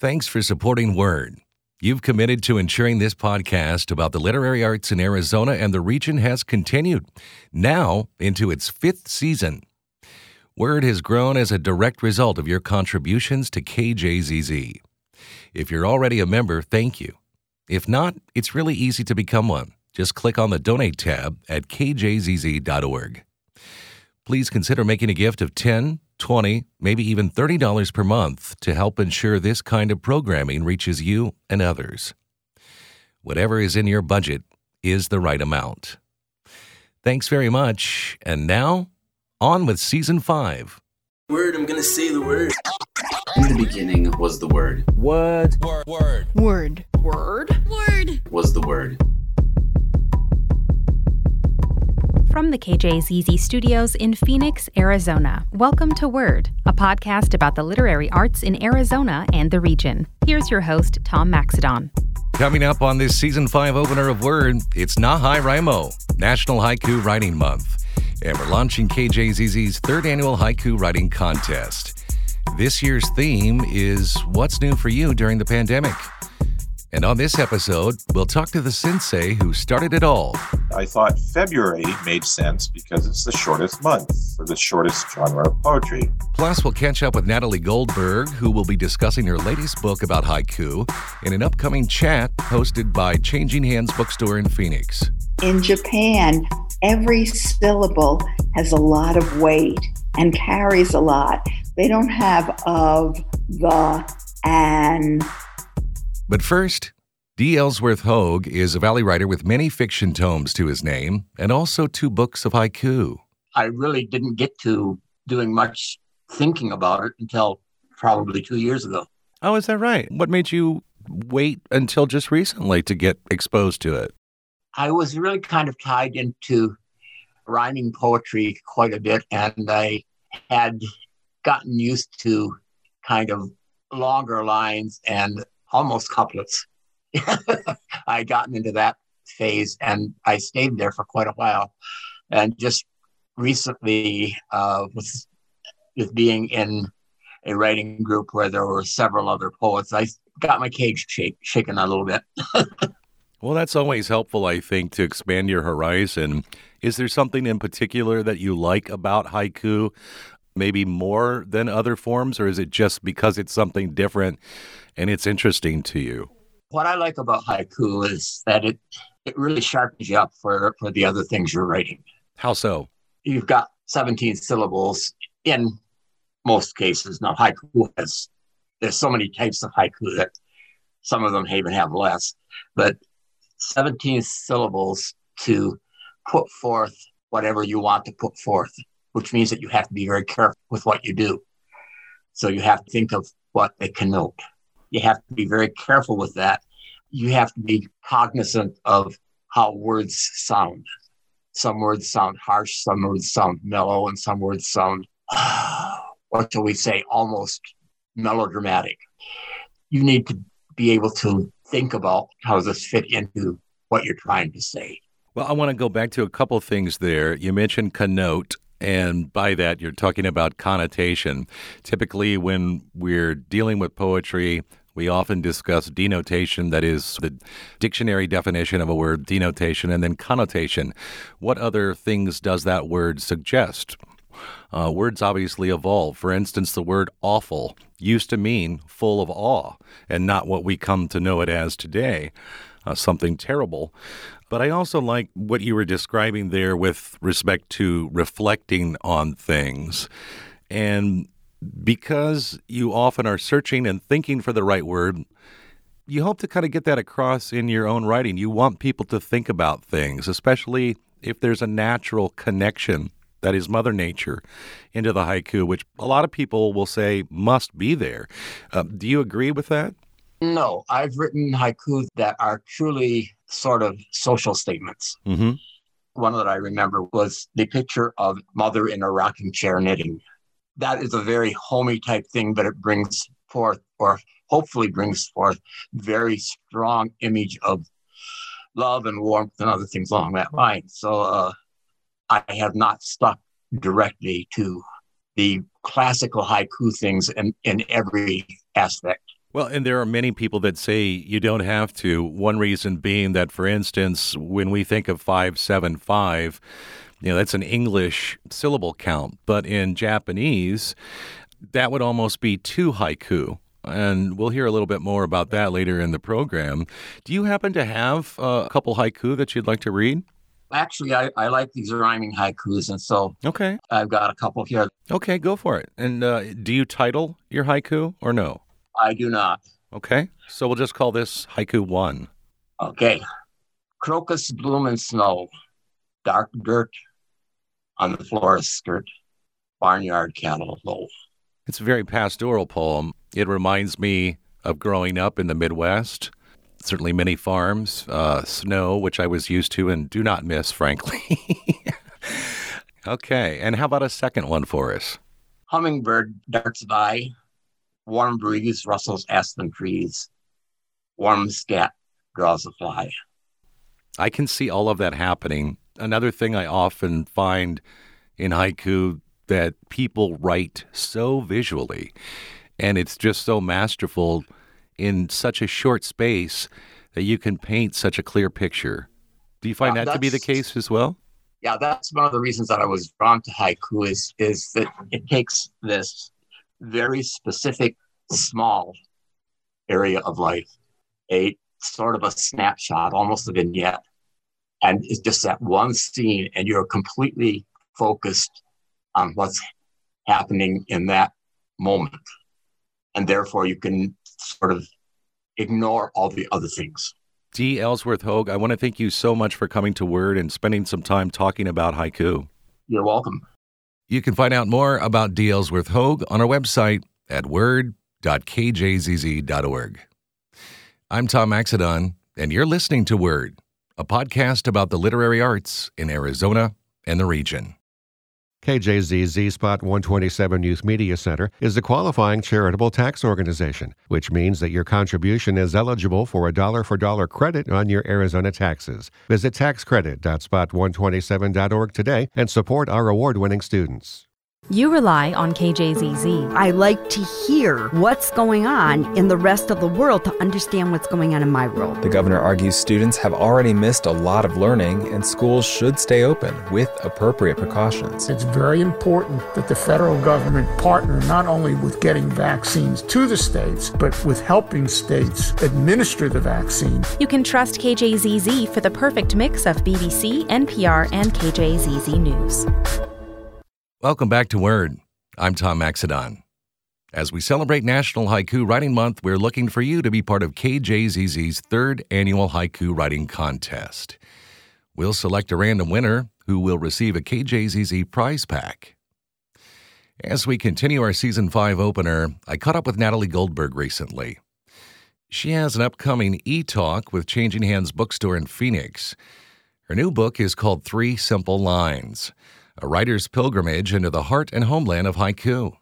Thanks for supporting Word. You've committed to ensuring this podcast about the literary arts in Arizona and the region has continued, now into its fifth season. Word has grown as a direct result of your contributions to KJZZ. If you're already a member, thank you. If not, it's really easy to become one. Just click on the Donate tab at kjzz.org. Please consider making a gift of 10, 20, maybe even $30 per month to help ensure this kind of programming reaches you and others. Whatever is in your budget is the right amount. Thanks very much. And now, on with season five. Word, I'm gonna say the word. In the beginning was the Word, Word. Word. Word. Word. Word. Word. was the Word. From the KJZZ studios in Phoenix, Arizona, welcome to Word, a podcast about the literary arts in Arizona and the region. Here's your host, Tom Maxedon. Coming up on this season five opener of Word, it's NaHaiWriMo, National Haiku Writing Month. And we're launching KJZZ's third annual haiku writing contest. This year's theme is What's New for You During the Pandemic? And on this episode, we'll talk to the sensei who started it all. I thought February made sense because it's the shortest month for the shortest genre of poetry. Plus, we'll catch up with Natalie Goldberg, who will be discussing her latest book about haiku in an upcoming chat hosted by Changing Hands Bookstore in Phoenix. In Japan, every syllable has a lot of weight and carries a lot. They don't have of, the, and. But first, D. Ellsworth Hogue is a Valley writer with many fiction tomes to his name and also two books of haiku. I really didn't get to doing much thinking about it until probably two years ago. Oh, is that right? What made you wait until just recently to get exposed to it? I was really kind of tied into rhyming poetry quite a bit, and I had gotten used to kind of longer lines and almost couplets. I gotten into that phase and I stayed there for quite a while. And just recently, uh, with, with being in a writing group where there were several other poets, I got my cage shake, shaken a little bit. Well, that's always helpful, I think, to expand your horizon. Is there something in particular that you like about haiku, maybe more than other forms, or is it just because it's something different and it's interesting to you? what I like about haiku is that it it really sharpens you up for for the other things you're writing. How so? You've got 17 syllables in most cases. Now haiku has there's so many types of haiku that some of them even have less, but 17 syllables to put forth whatever you want to put forth, which means that you have to be very careful with what you do. So you have to think of what they connote you have to be very careful with that. You have to be cognizant of how words sound. Some words sound harsh, some words sound mellow, and some words sound, what shall we say, almost melodramatic. You need to be able to think about how does this fit into what you're trying to say. Well, I want to go back to a couple things there. You mentioned connote, and by that, you're talking about connotation. Typically, when we're dealing with poetry, we often discuss denotation, that is the dictionary definition of a word, denotation, and then connotation. What other things does that word suggest? Uh, words obviously evolve. For instance, the word awful used to mean full of awe and not what we come to know it as today, uh, something terrible. But I also like what you were describing there with respect to reflecting on things. And because you often are searching and thinking for the right word, you hope to kind of get that across in your own writing. You want people to think about things, especially if there's a natural connection that is Mother Nature into the haiku, which a lot of people will say must be there. Uh, do you agree with that? No, I've written haiku that are truly sort of social statements. Mm-hmm. One that I remember was the picture of mother in a rocking chair knitting that is a very homey type thing, but it brings forth, or hopefully brings forth, very strong image of love and warmth and other things along that line. So uh, I have not stuck directly to the classical haiku things in, in every aspect. Well, and there are many people that say you don't have to. One reason being that, for instance, when we think of 575, you know, that's an English syllable count, but in Japanese, that would almost be two haiku. And we'll hear a little bit more about that later in the program. Do you happen to have a couple haiku that you'd like to read? Actually, I, I like these rhyming haikus, and so Okay. I've got a couple here. Okay, go for it. And uh, do you title your haiku or no? I do not. Okay. So we'll just call this haiku one. Okay. Crocus bloom in snow, dark dirt on the florist's skirt, barnyard cattle low. It's a very pastoral poem. It reminds me of growing up in the Midwest. Certainly, many farms, uh, snow, which I was used to and do not miss, frankly. okay, and how about a second one for us? Hummingbird darts by, warm breeze rustles aspen trees, warm scat draws a fly. I can see all of that happening. Another thing I often find in haiku that people write so visually, and it's just so masterful in such a short space that you can paint such a clear picture. Do you find that to be the case as well? Yeah, that's one of the reasons that I was drawn to haiku is, is that it takes this very specific, small area of life, a sort of a snapshot, almost a vignette, and it's just that one scene, and you're completely focused on what's happening in that moment. And therefore, you can sort of ignore all the other things. D. Ellsworth Hogue, I want to thank you so much for coming to Word and spending some time talking about haiku. You're welcome. You can find out more about D. Ellsworth Hogue on our website at word.kjzz.org. I'm Tom Maxedon, and you're listening to Word, a podcast about the literary arts in Arizona and the region. KJZZ Spot 127 Youth Media Center is a qualifying charitable tax organization, which means that your contribution is eligible for a dollar for dollar credit on your Arizona taxes. Visit taxcredit.spot127.org today and support our award winning students. You rely on KJZZ. I like to hear what's going on in the rest of the world to understand what's going on in my world. The governor argues students have already missed a lot of learning and schools should stay open with appropriate precautions. It's very important that the federal government partner not only with getting vaccines to the states, but with helping states administer the vaccine. You can trust KJZZ for the perfect mix of BBC, NPR, and KJZZ News. Welcome back to Word. I'm Tom Maxedon. As we celebrate National Haiku Writing Month, we're looking for you to be part of KJZZ's third annual haiku writing contest. We'll select a random winner who will receive a KJZZ prize pack. As we continue our season 5 opener, I caught up with Natalie Goldberg recently. She has an upcoming e talk with Changing Hands Bookstore in Phoenix. Her new book is called Three Simple Lines A Writer's Pilgrimage into the Heart and Homeland of Haiku.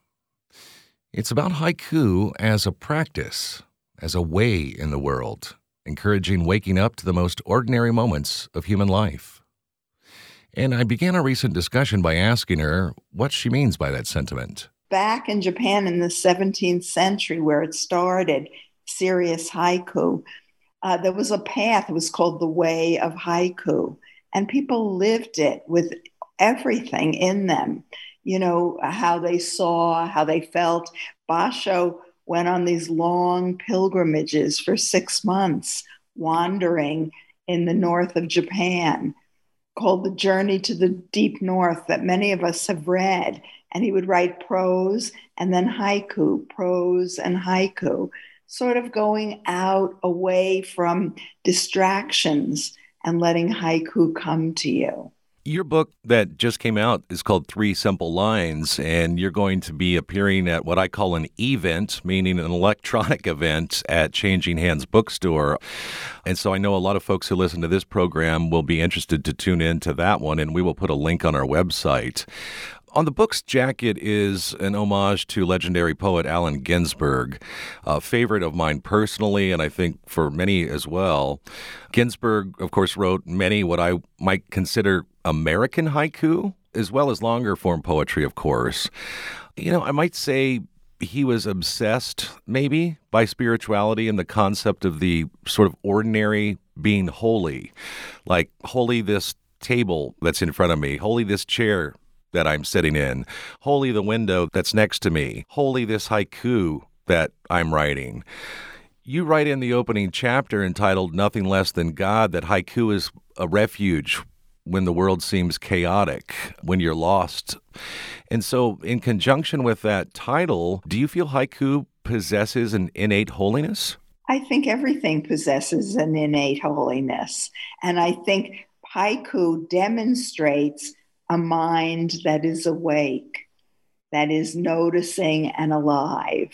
It's about haiku as a practice, as a way in the world, encouraging waking up to the most ordinary moments of human life. And I began a recent discussion by asking her what she means by that sentiment. Back in Japan in the 17th century, where it started, serious haiku, uh, there was a path, it was called the Way of Haiku, and people lived it with everything in them. You know, how they saw, how they felt. Basho went on these long pilgrimages for six months, wandering in the north of Japan, called The Journey to the Deep North, that many of us have read. And he would write prose and then haiku, prose and haiku, sort of going out away from distractions and letting haiku come to you. Your book that just came out is called Three Simple Lines, and you're going to be appearing at what I call an event, meaning an electronic event at Changing Hands Bookstore. And so I know a lot of folks who listen to this program will be interested to tune in to that one, and we will put a link on our website. On the book's jacket is an homage to legendary poet Allen Ginsberg, a favorite of mine personally, and I think for many as well. Ginsberg, of course, wrote many what I might consider American haiku, as well as longer form poetry, of course. You know, I might say he was obsessed, maybe, by spirituality and the concept of the sort of ordinary being holy. Like, holy this table that's in front of me, holy this chair that I'm sitting in, holy the window that's next to me, holy this haiku that I'm writing. You write in the opening chapter entitled Nothing Less Than God that haiku is a refuge when the world seems chaotic, when you're lost. And so, in conjunction with that title, do you feel haiku possesses an innate holiness? I think everything possesses an innate holiness. And I think haiku demonstrates a mind that is awake, that is noticing and alive.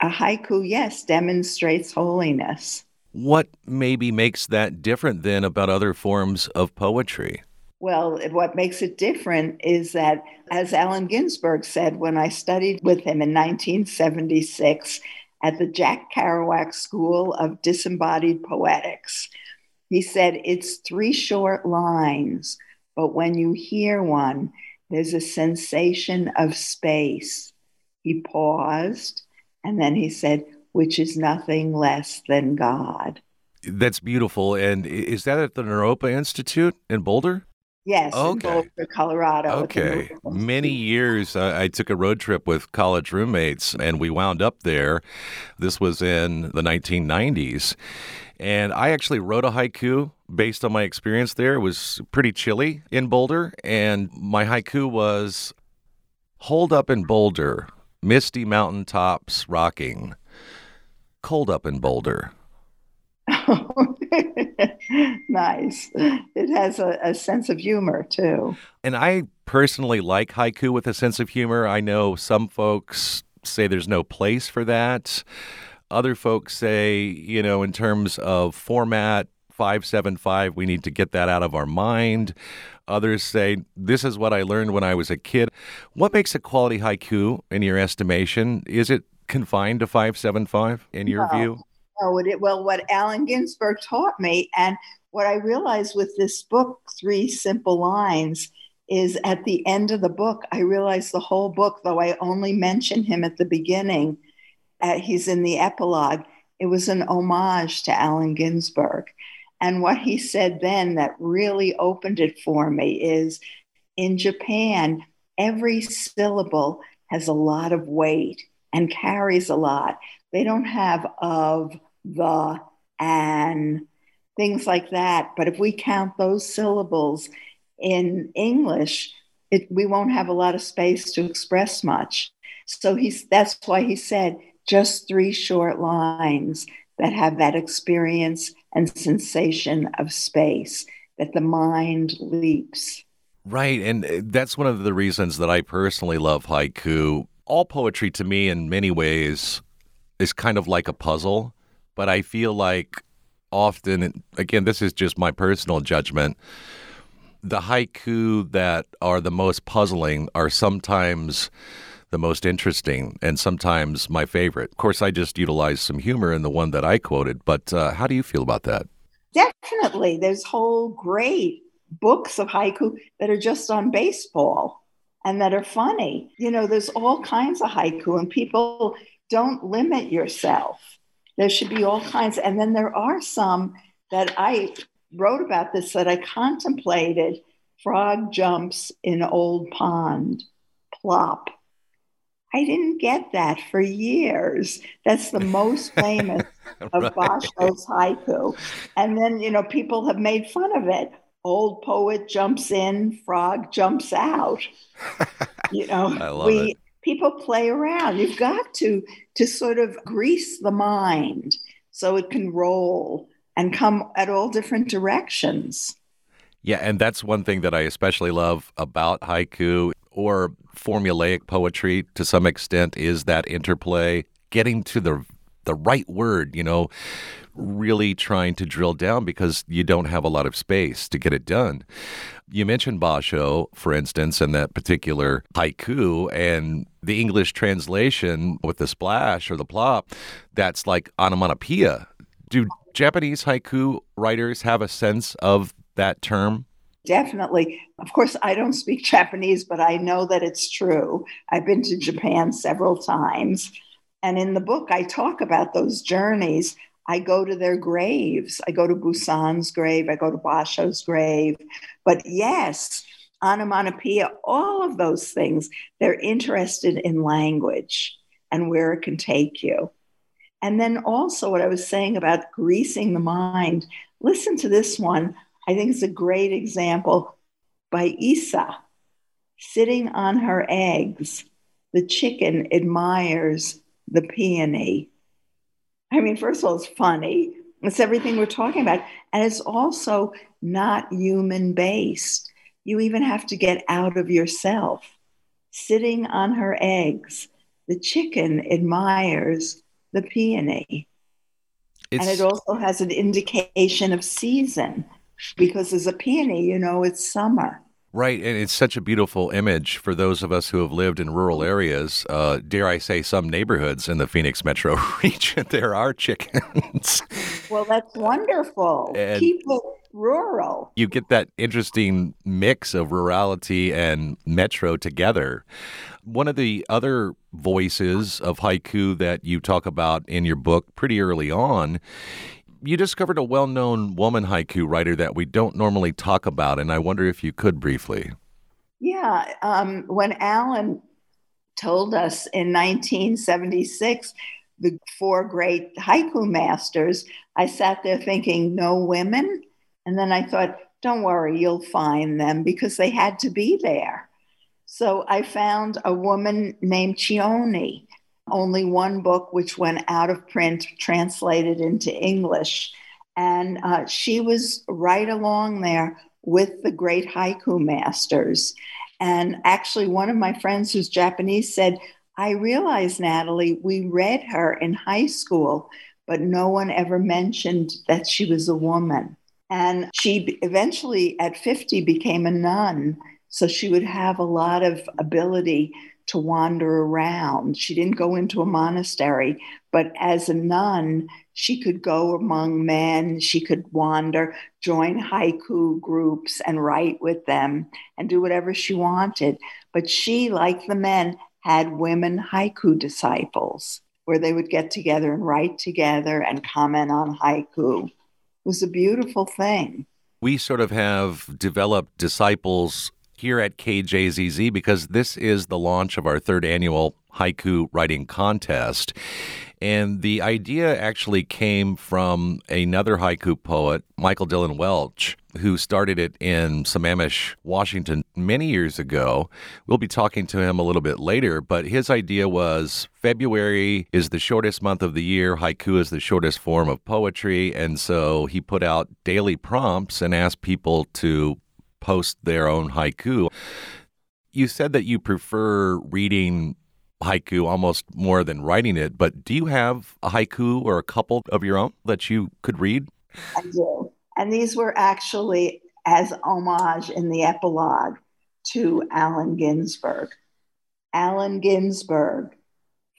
A haiku, yes, demonstrates holiness. What maybe makes that different then about other forms of poetry? Well, what makes it different is that, as Allen Ginsberg said when I studied with him in 1976 at the Jack Kerouac School of Disembodied Poetics, he said, It's three short lines, but when you hear one, there's a sensation of space. He paused and then he said, which is nothing less than God. That's beautiful. And is that at the Naropa Institute in Boulder? Yes, okay. in Boulder, Colorado. Okay. Many years uh, I took a road trip with college roommates and we wound up there. This was in the 1990s. And I actually wrote a haiku based on my experience there. It was pretty chilly in Boulder. And my haiku was Hold up in Boulder, misty mountain tops rocking, cold up in Boulder. nice. It has a, a, sense of humor too. And I personally like haiku with a sense of humor. I know some folks say there's no place for that. Other folks say, you know, in terms of format, 575, we need to get that out of our mind. Others say, this is what I learned when I was a kid. What makes a quality haiku in your estimation? Is it confined to 575 in your no. view? No, it, well, what Allen Ginsberg taught me, and what I realized with this book, Three Simple Lines, is at the end of the book, I realized the whole book, though I only mention him at the beginning, uh, he's in the epilogue, it was an homage to Allen Ginsberg. And what he said then that really opened it for me is in Japan, every syllable has a lot of weight and carries a lot. They don't have of, the, and things like that. But if we count those syllables in English, it, we won't have a lot of space to express much. So he's, that's why he said just three short lines that have that experience and sensation of space, that the mind leaps. Right. And uh, that's one of the reasons that I personally love haiku. All poetry to me, in many ways, is kind of like a puzzle, but I feel like often, again, this is just my personal judgment. The haiku that are the most puzzling are sometimes the most interesting and sometimes my favorite. Of course, I just utilized some humor in the one that I quoted, but uh, how do you feel about that? Definitely. There's whole great books of haiku that are just on baseball and that are funny. You know, there's all kinds of haiku, and people don't limit yourself. There should be all kinds. And then there are some that I wrote about this that I contemplated frog jumps in old pond, plop I didn't get that for years. That's the most famous of right. Basho's haiku. And then, you know, people have made fun of it. Old poet jumps in, frog jumps out. You know, we it. People play around. You've got to to sort of grease the mind so it can roll and come at all different directions. Yeah, and that's one thing that I especially love about haiku or formulaic poetry to some extent is that interplay, getting to the the right word, you know, really trying to drill down because you don't have a lot of space to get it done. You mentioned Basho, for instance, and that particular haiku, and the English translation with the splash or the plop, that's like onomatopoeia. Do Japanese haiku writers have a sense of that term? Definitely. Of course, I don't speak Japanese, but I know that it's true. I've been to Japan several times. And in the book, I talk about those journeys. I go to their graves. I go to Buson's grave. I go to Basho's grave. But yes, onomatopoeia, all of those things, they're interested in language and where it can take you. And then also, what I was saying about greasing the mind, listen to this one. I think it's a great example by Issa. Sitting on her eggs, the chicken admires the peony. I mean, first of all, it's funny. It's everything we're talking about. And it's also not human based. You even have to get out of yourself. Sitting on her eggs, the chicken admires the peony. It's... And it also has an indication of season because as a peony, you know, it's summer. Right, and it's such a beautiful image for those of us who have lived in rural areas. Uh, dare I say, some neighborhoods in the Phoenix metro region, there are chickens. Well, that's wonderful. And Keep it rural. You get that interesting mix of rurality and metro together. One of the other voices of haiku that you talk about in your book pretty early on you discovered a well known woman haiku writer that we don't normally talk about, and I wonder if you could briefly. Yeah. Um, when Allen told us in 1976 the four great haiku masters, I sat there thinking, no women? And then I thought, don't worry, you'll find them because they had to be there. So I found a woman named Chiyo-ni only one book which went out of print, translated into English. And uh, she was right along there with the great haiku masters. And actually, one of my friends who's Japanese said, I realize, Natalie, we read her in high school, but no one ever mentioned that she was a woman. And she eventually, at 50, became a nun. So she would have a lot of ability to wander around. She didn't go into a monastery, but as a nun, she could go among men, she could wander, join haiku groups and write with them and do whatever she wanted. But she, like the men, had women haiku disciples where they would get together and write together and comment on haiku. It was a beautiful thing. We sort of have developed disciples here at KJZZ because this is the launch of our third annual haiku writing contest. And the idea actually came from another haiku poet, Michael Dylan Welch, who started it in Sammamish, Washington, many years ago. We'll be talking to him a little bit later, but his idea was February is the shortest month of the year. Haiku is the shortest form of poetry. And so he put out daily prompts and asked people to post their own haiku. You said that you prefer reading haiku almost more than writing it, but do you have a haiku or a couple of your own that you could read? I do. And these were actually as homage in the epilogue to Allen Ginsberg. Allen Ginsberg,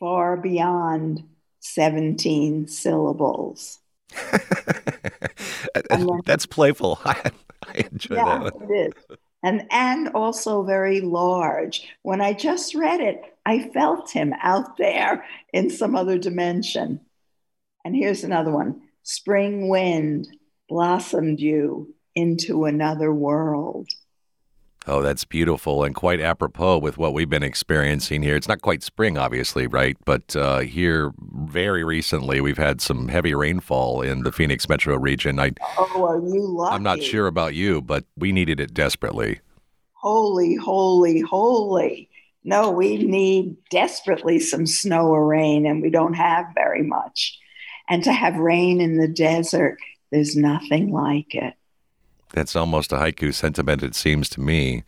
far beyond 17 syllables. That's playful. I enjoy yeah, that. One. It is. And, and also very large. When I just read it, I felt him out there in some other dimension. And here's another one Spring wind blossomed you into another world. Oh, that's beautiful and quite apropos with what we've been experiencing here. It's not quite spring, obviously, right? But uh, here, very recently, we've had some heavy rainfall in the Phoenix metro region. I, oh, are you lucky? I'm not sure about you, but we needed it desperately. Holy, holy, holy. No, we need desperately some snow or rain, and we don't have very much. And to have rain in the desert, there's nothing like it. That's almost a haiku sentiment, it seems to me.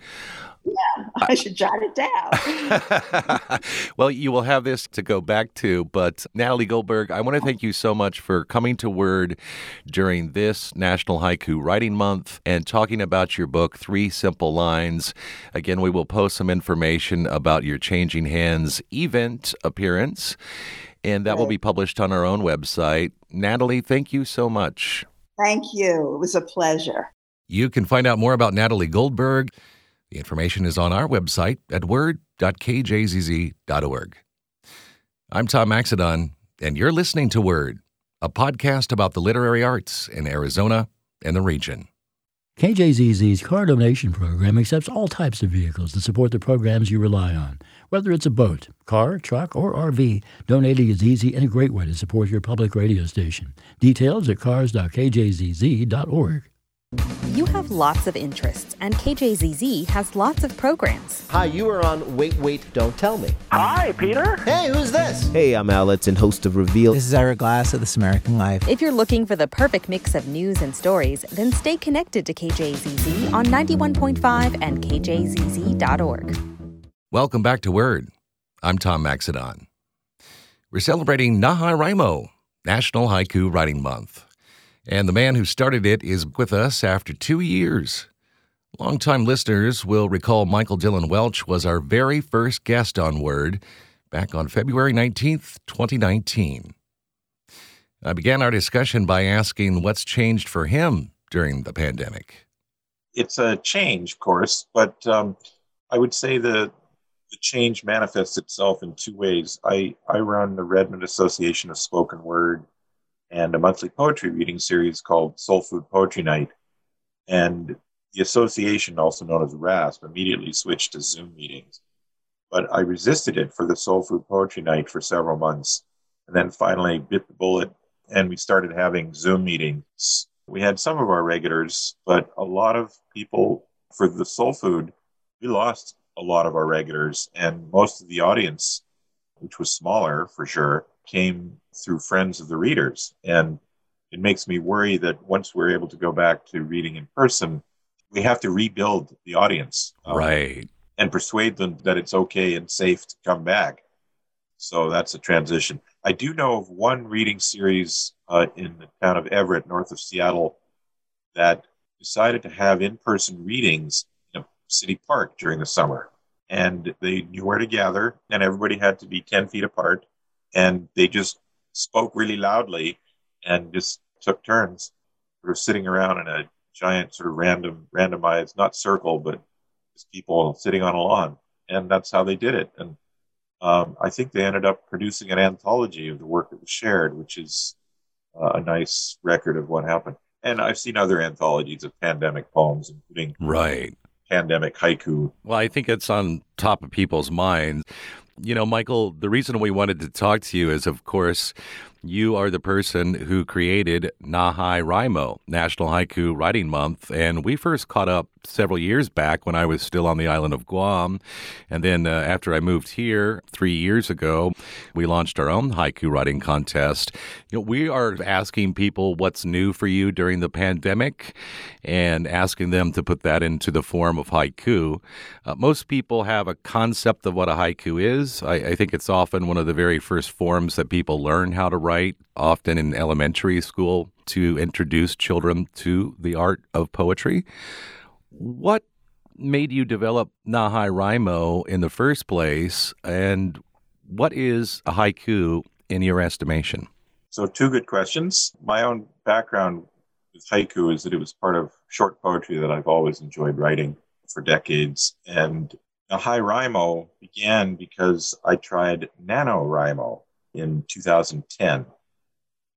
Yeah, I should jot it down. well, you will have this to go back to, but Natalie Goldberg, I want to thank you so much for coming to Word during this National Haiku Writing Month and talking about your book, Three Simple Lines. Again, we will post some information about your Changing Hands event appearance, and that will be published on our own website. Natalie, thank you so much. Thank you. It was a pleasure. You can find out more about Natalie Goldberg. The information is on our website at word.kjzz.org. I'm Tom Maxedon, and you're listening to Word, a podcast about the literary arts in Arizona and the region. KJZZ's car donation program accepts all types of vehicles to support the programs you rely on. Whether it's a boat, car, truck, or RV, donating is easy and a great way to support your public radio station. Details at cars.kjzz.org. You have lots of interests, and KJZZ has lots of programs. Hi, you are on Wait, Wait, Don't Tell Me. Hi, Peter. Hey, who's this? Hey, I'm Alex and host of Reveal. This is Ira Glass of This American Life. If you're looking for the perfect mix of news and stories, then stay connected to KJZZ on 91.5 and KJZZ.org. Welcome back to Word. I'm Tom Maxedon. We're celebrating NaHaiWriMo, National Haiku Writing Month. And the man who started it is with us after two years. Longtime listeners will recall Michael Dylan Welch was our very first guest on Word back on February 19th, 2019. I began our discussion by asking what's changed for him during the pandemic. It's a change, of course, but um, I would say the the change manifests itself in two ways. I, I run the Redmond Association of Spoken Word and a monthly poetry reading series called Soul Food Poetry Night. And the association, also known as RASP, immediately switched to Zoom meetings. But I resisted it for the Soul Food Poetry Night for several months, and then finally bit the bullet, and we started having Zoom meetings. We had some of our regulars, but a lot of people for the Soul Food, we lost a lot of our regulars, and most of the audience, which was smaller for sure, came through friends of the readers. And it makes me worry that once we're able to go back to reading in person, we have to rebuild the audience. Um, right. And persuade them that it's okay and safe to come back. So that's a transition. I do know of one reading series uh, in the town of Everett, north of Seattle, that decided to have in person readings in a city park during the summer. And they knew where to gather, and everybody had to be 10 feet apart. And they just spoke really loudly and just took turns sort of sitting around in a giant sort of random randomized not circle but just people sitting on a lawn. And that's how they did it. And um, i think they ended up producing an anthology of the work that was shared which is uh, a nice record of what happened. And i've seen other anthologies of pandemic poems including right. Pandemic haiku. Well i think it's on top of people's minds you know, Michael, the reason we wanted to talk to you is, of course, you are the person who created NaHaiWriMo, National Haiku Writing Month. And we first caught up several years back when I was still on the island of Guam. And then uh, after I moved here three years ago, we launched our own haiku writing contest. You know, we are asking people what's new for you during the pandemic and asking them to put that into the form of haiku. Uh, most people have a concept of what a haiku is. I, I think it's often one of the very first forms that people learn how to write write, often in elementary school, to introduce children to the art of poetry. What made you develop NaHaiWriMo in the first place, and what is a haiku in your estimation? So, two good questions. My own background with haiku is that it was part of short poetry that I've always enjoyed writing for decades. And NaHaiWriMo began because I tried NaNoWriMo, in 2010.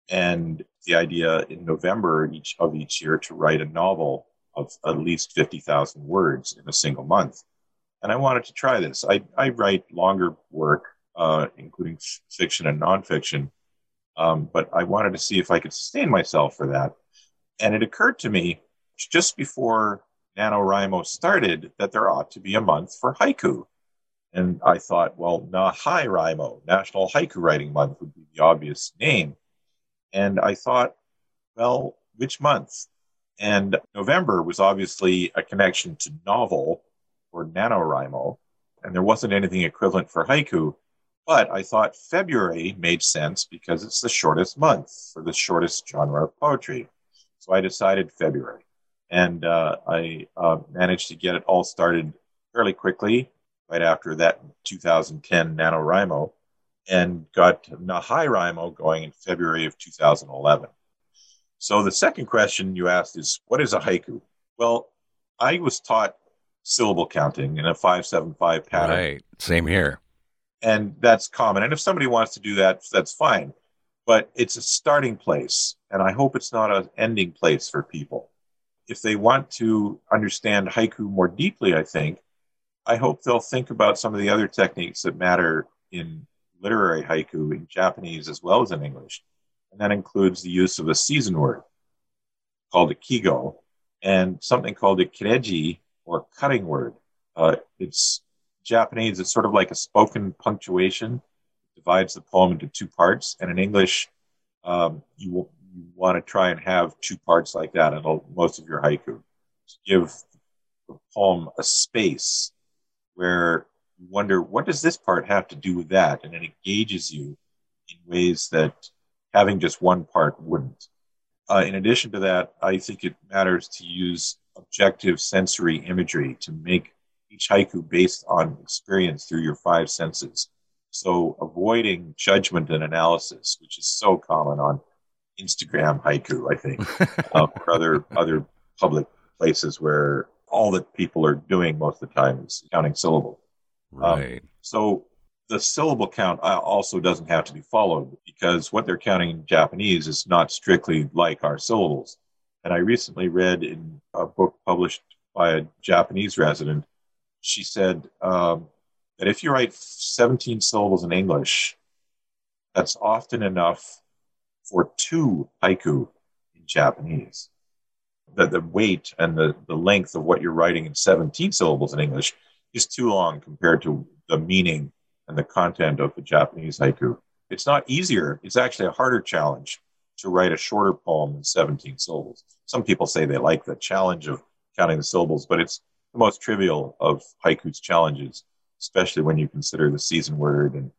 And the idea in November each of each year to write a novel of at least 50,000 words in a single month. And I wanted to try this. I, I write longer work, uh, including f- fiction and nonfiction, um, but I wanted to see if I could sustain myself for that. And it occurred to me just before NaNoWriMo started that there ought to be a month for haiku. And I thought, well, NaHaiWriMo, National Haiku Writing Month, would be the obvious name. And I thought, well, which month? And November was obviously a connection to novel or NaNoWriMo, and there wasn't anything equivalent for haiku. But I thought February made sense because it's the shortest month for the shortest genre of poetry. So I decided February. And uh, I uh, managed to get it all started fairly quickly right after that 2010 NaNoWriMo and got NaHaiWriMo going in February of 2011. So the second question you asked is, what is a haiku? Well, I was taught syllable counting in a 575 pattern. Right. Same here. And that's common. And if somebody wants to do that, that's fine. But it's a starting place. And I hope it's not an ending place for people. If they want to understand haiku more deeply, I think, I hope they'll think about some of the other techniques that matter in literary haiku in Japanese as well as in English. And that includes the use of a season word called a kigo and something called a kireji or cutting word. Uh, it's Japanese, it's sort of like a spoken punctuation, it divides the poem into two parts. And in English, um, you, will, you want to try and have two parts like that in most of your haiku. To give the poem a space where you wonder, what does this part have to do with that? And it engages you in ways that having just one part wouldn't. Uh, in addition to that, I think it matters to use objective sensory imagery to make each haiku based on experience through your five senses. So avoiding judgment and analysis, which is so common on Instagram haiku, I think, um, or other other public places where all that people are doing most of the time is counting syllables. Um, right. Um, so the syllable count uh, also doesn't have to be followed because what they're counting in Japanese is not strictly like our syllables. And I recently read in a book published by a Japanese resident, she said um, that if you write 17 syllables in English, that's often enough for two haiku in Japanese. That the weight and the, the length of what you're writing in 17 syllables in English is too long compared to the meaning and the content of the Japanese haiku. It's not easier, it's actually a harder challenge to write a shorter poem in 17 syllables. Some people say they like the challenge of counting the syllables, but it's the most trivial of haiku's challenges, especially when you consider the season word and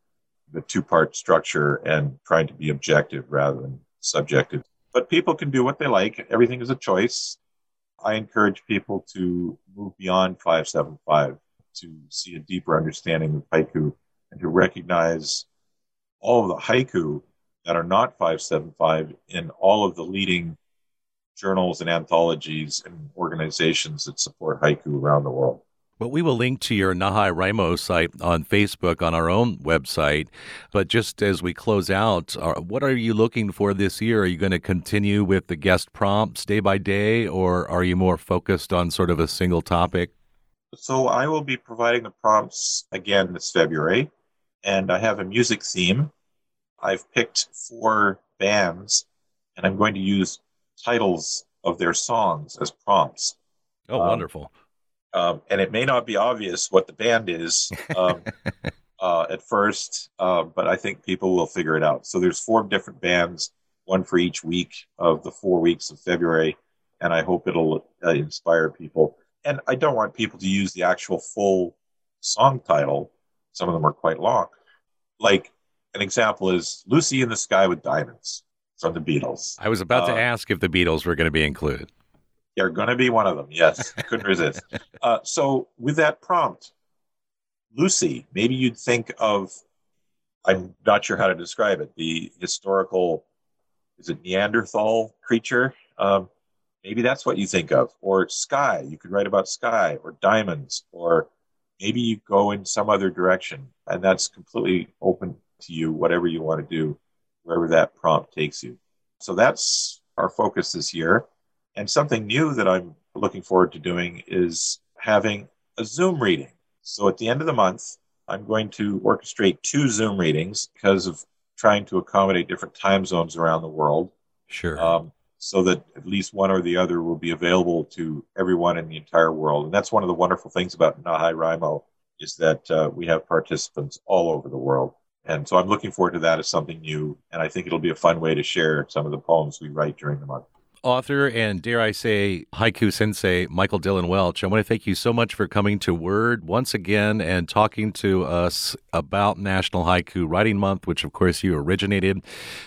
the two part structure and trying to be objective rather than subjective. But people can do what they like, everything is a choice. I encourage people to move beyond 575 to see a deeper understanding of haiku and to recognize all of the haiku that are not 575 in all of the leading journals and anthologies and organizations that support haiku around the world. Well, we will link to your NaHaiWriMo site on Facebook on our own website. But just as we close out, uh, what are you looking for this year? Are you going to continue with the guest prompts day by day, or are you more focused on sort of a single topic? So I will be providing the prompts again this February, and I have a music theme. I've picked four bands, and I'm going to use titles of their songs as prompts. Oh, um, wonderful. Um, and it may not be obvious what the band is um, uh, at first, uh, but I think people will figure it out. So there's four different bands, one for each week of the four weeks of February, and I hope it'll uh, inspire people. And I don't want people to use the actual full song title. Some of them are quite long. Like an example is Lucy in the Sky with Diamonds from the Beatles. I was about uh, to ask if the Beatles were going to be included. They're going to be one of them. Yes, I couldn't resist. Uh, so with that prompt, Lucy, maybe you'd think of. I'm not sure how to describe it. The historical, is it Neanderthal creature? Um, maybe that's what you think of. Or sky. You could write about sky or diamonds. Or maybe you go in some other direction, and that's completely open to you. Whatever you want to do wherever that prompt takes you. So that's our focus this year. And something new that I'm looking forward to doing is having a Zoom reading. So at the end of the month, I'm going to orchestrate two Zoom readings because of trying to accommodate different time zones around the world. Sure. Um, so that at least one or the other will be available to everyone in the entire world. And that's one of the wonderful things about NaHaiWriMo is that uh, we have participants all over the world. And so I'm looking forward to that as something new. And I think it'll be a fun way to share some of the poems we write during the month. Author and dare I say, haiku sensei Michael Dylan Welch, I want to thank you so much for coming to Word once again and talking to us about National Haiku Writing Month, which of course you originated.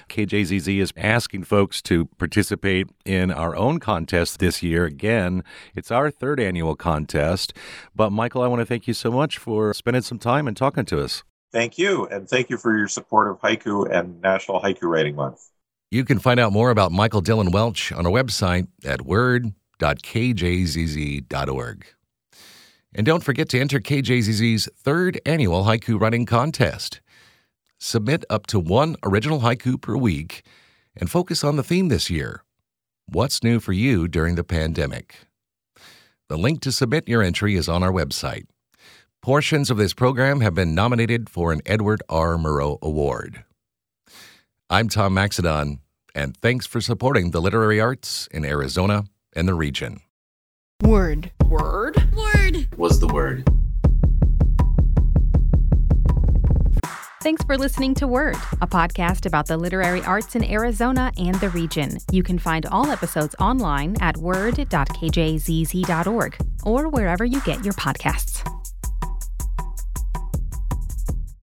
KJZZ is asking folks to participate in our own contest this year. Again, it's our third annual contest. But Michael, I want to thank you so much for spending some time and talking to us. Thank you. And thank you for your support of haiku and National Haiku Writing Month. You can find out more about Michael Dylan Welch on our website at word.org. www.kjzz.org. And don't forget to enter KJZZ's third annual haiku writing contest. Submit up to one original haiku per week and focus on the theme this year What's new for you during the pandemic? The link to submit your entry is on our website. Portions of this program have been nominated for an Edward R. Murrow Award. I'm Tom Maxedon, and thanks for supporting the literary arts in Arizona and the region. Word. Word. Word. Was the word. Thanks for listening to Word, a podcast about the literary arts in Arizona and the region. You can find all episodes online at word.kjzz.org or wherever you get your podcasts.